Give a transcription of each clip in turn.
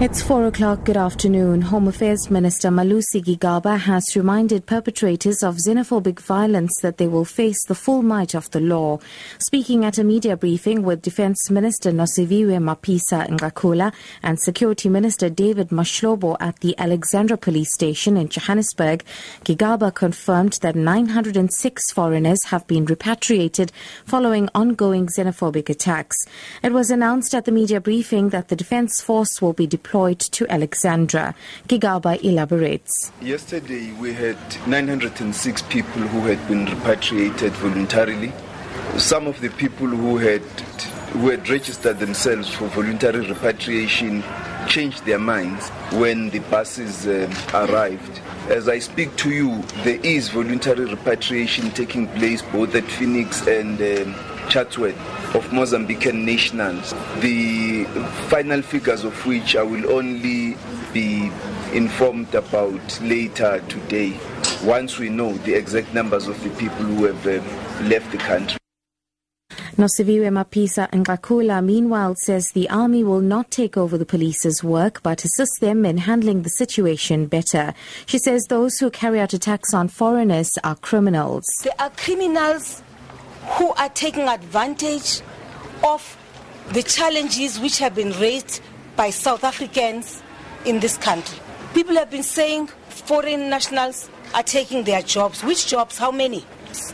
It's four o'clock. Good afternoon. Home Affairs Minister Malusi Gigaba has reminded perpetrators of xenophobic violence that they will face the full might of the law. Speaking at a media briefing with Defense Minister Nosiviwe Mapisa Nqakula and Security Minister David Mahlobo at the Alexandra Police Station in Johannesburg, Gigaba confirmed that 906 foreigners have been repatriated following ongoing xenophobic attacks. It was announced at the media briefing that the Defense Force will be deployed deployed to Alexandra. Gigaba elaborates. Yesterday we had 906 people who had been repatriated voluntarily. Some of the people who had who had registered themselves for voluntary repatriation changed their minds when the buses uh, arrived. As I speak to you, there is voluntary repatriation taking place both at Phoenix and um, Chatsworth of Mozambican nationals, the final figures of which I will only be informed about later today once we know the exact numbers of the people who have uh, left the country. Nosiviwe Mapisa Nqakula meanwhile says the army will not take over the police's work but assist them in handling the situation better. She says those who carry out attacks on foreigners are criminals. They are criminals who are taking advantage of the challenges which have been raised by South Africans in this country. People have been saying foreign nationals are taking their jobs. Which jobs? How many?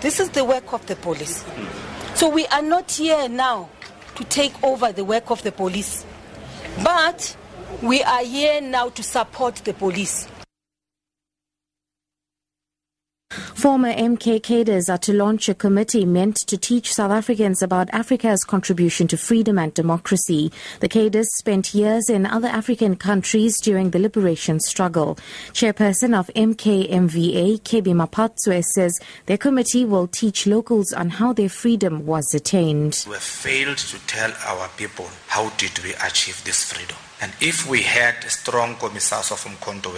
This is the work of the police. So we are not here now to take over the work of the police, but we are here now to support the police. Former MK cadres are to launch a committee meant to teach South Africans about Africa's contribution to freedom and democracy. The cadres spent years in other African countries during the liberation struggle. Chairperson of MKMVA, Kebby Maphatsoe, says their committee will teach locals on how their freedom was attained. We failed to tell our people how did we achieve this freedom. And if we had strong commissars of Umkhonto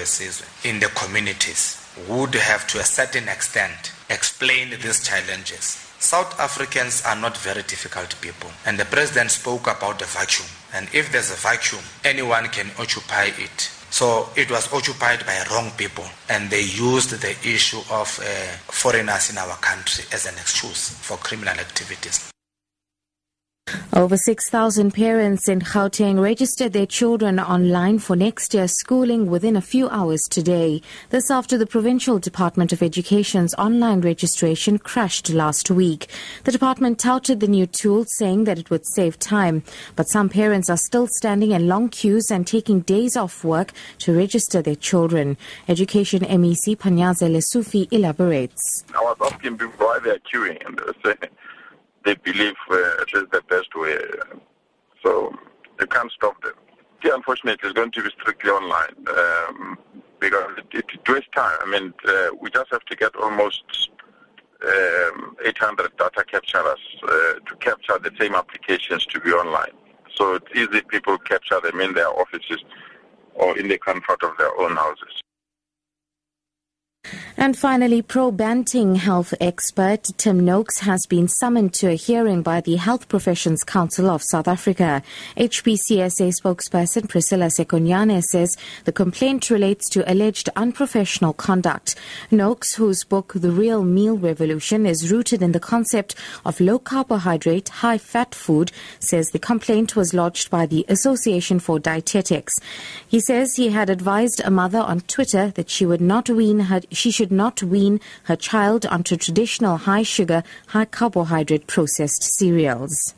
in the communities, would have to a certain extent explained these challenges. South Africans are not very difficult people, and the president spoke about the vacuum. And if there's a vacuum, anyone can occupy it. So it was occupied by wrong people, and they used the issue of uh, foreigners in our country as an excuse for criminal activities. Over 6,000 parents in Gauteng registered their children online for next year's schooling within a few hours today. This after the Provincial Department of Education's online registration crashed last week. The department touted the new tool, saying that it would save time. But some parents are still standing in long queues and taking days off work to register their children. Education MEC Panyaza Lesufi elaborates. I was asking why they are queuing say they believe uh, it is the best way. So you can't stop them. Yeah, unfortunately, it's going to be strictly online um, because it, it, wastes time. I mean, uh, we just have to get almost um, 800 data capturers uh, to capture the same applications to be online. So it's easy people capture them in their offices or in the comfort of their own houses. And finally, pro Banting health expert Tim Noakes has been summoned to a hearing by the Health Professions Council of South Africa. HPCSA spokesperson Priscilla Sekonyane says the complaint relates to alleged unprofessional conduct. Noakes, whose book The Real Meal Revolution is rooted in the concept of low carbohydrate, high fat food, says the complaint was lodged by the Association for Dietetics. He says he had advised a mother on Twitter that she would not wean her she should not wean her child onto traditional high sugar, high carbohydrate processed cereals.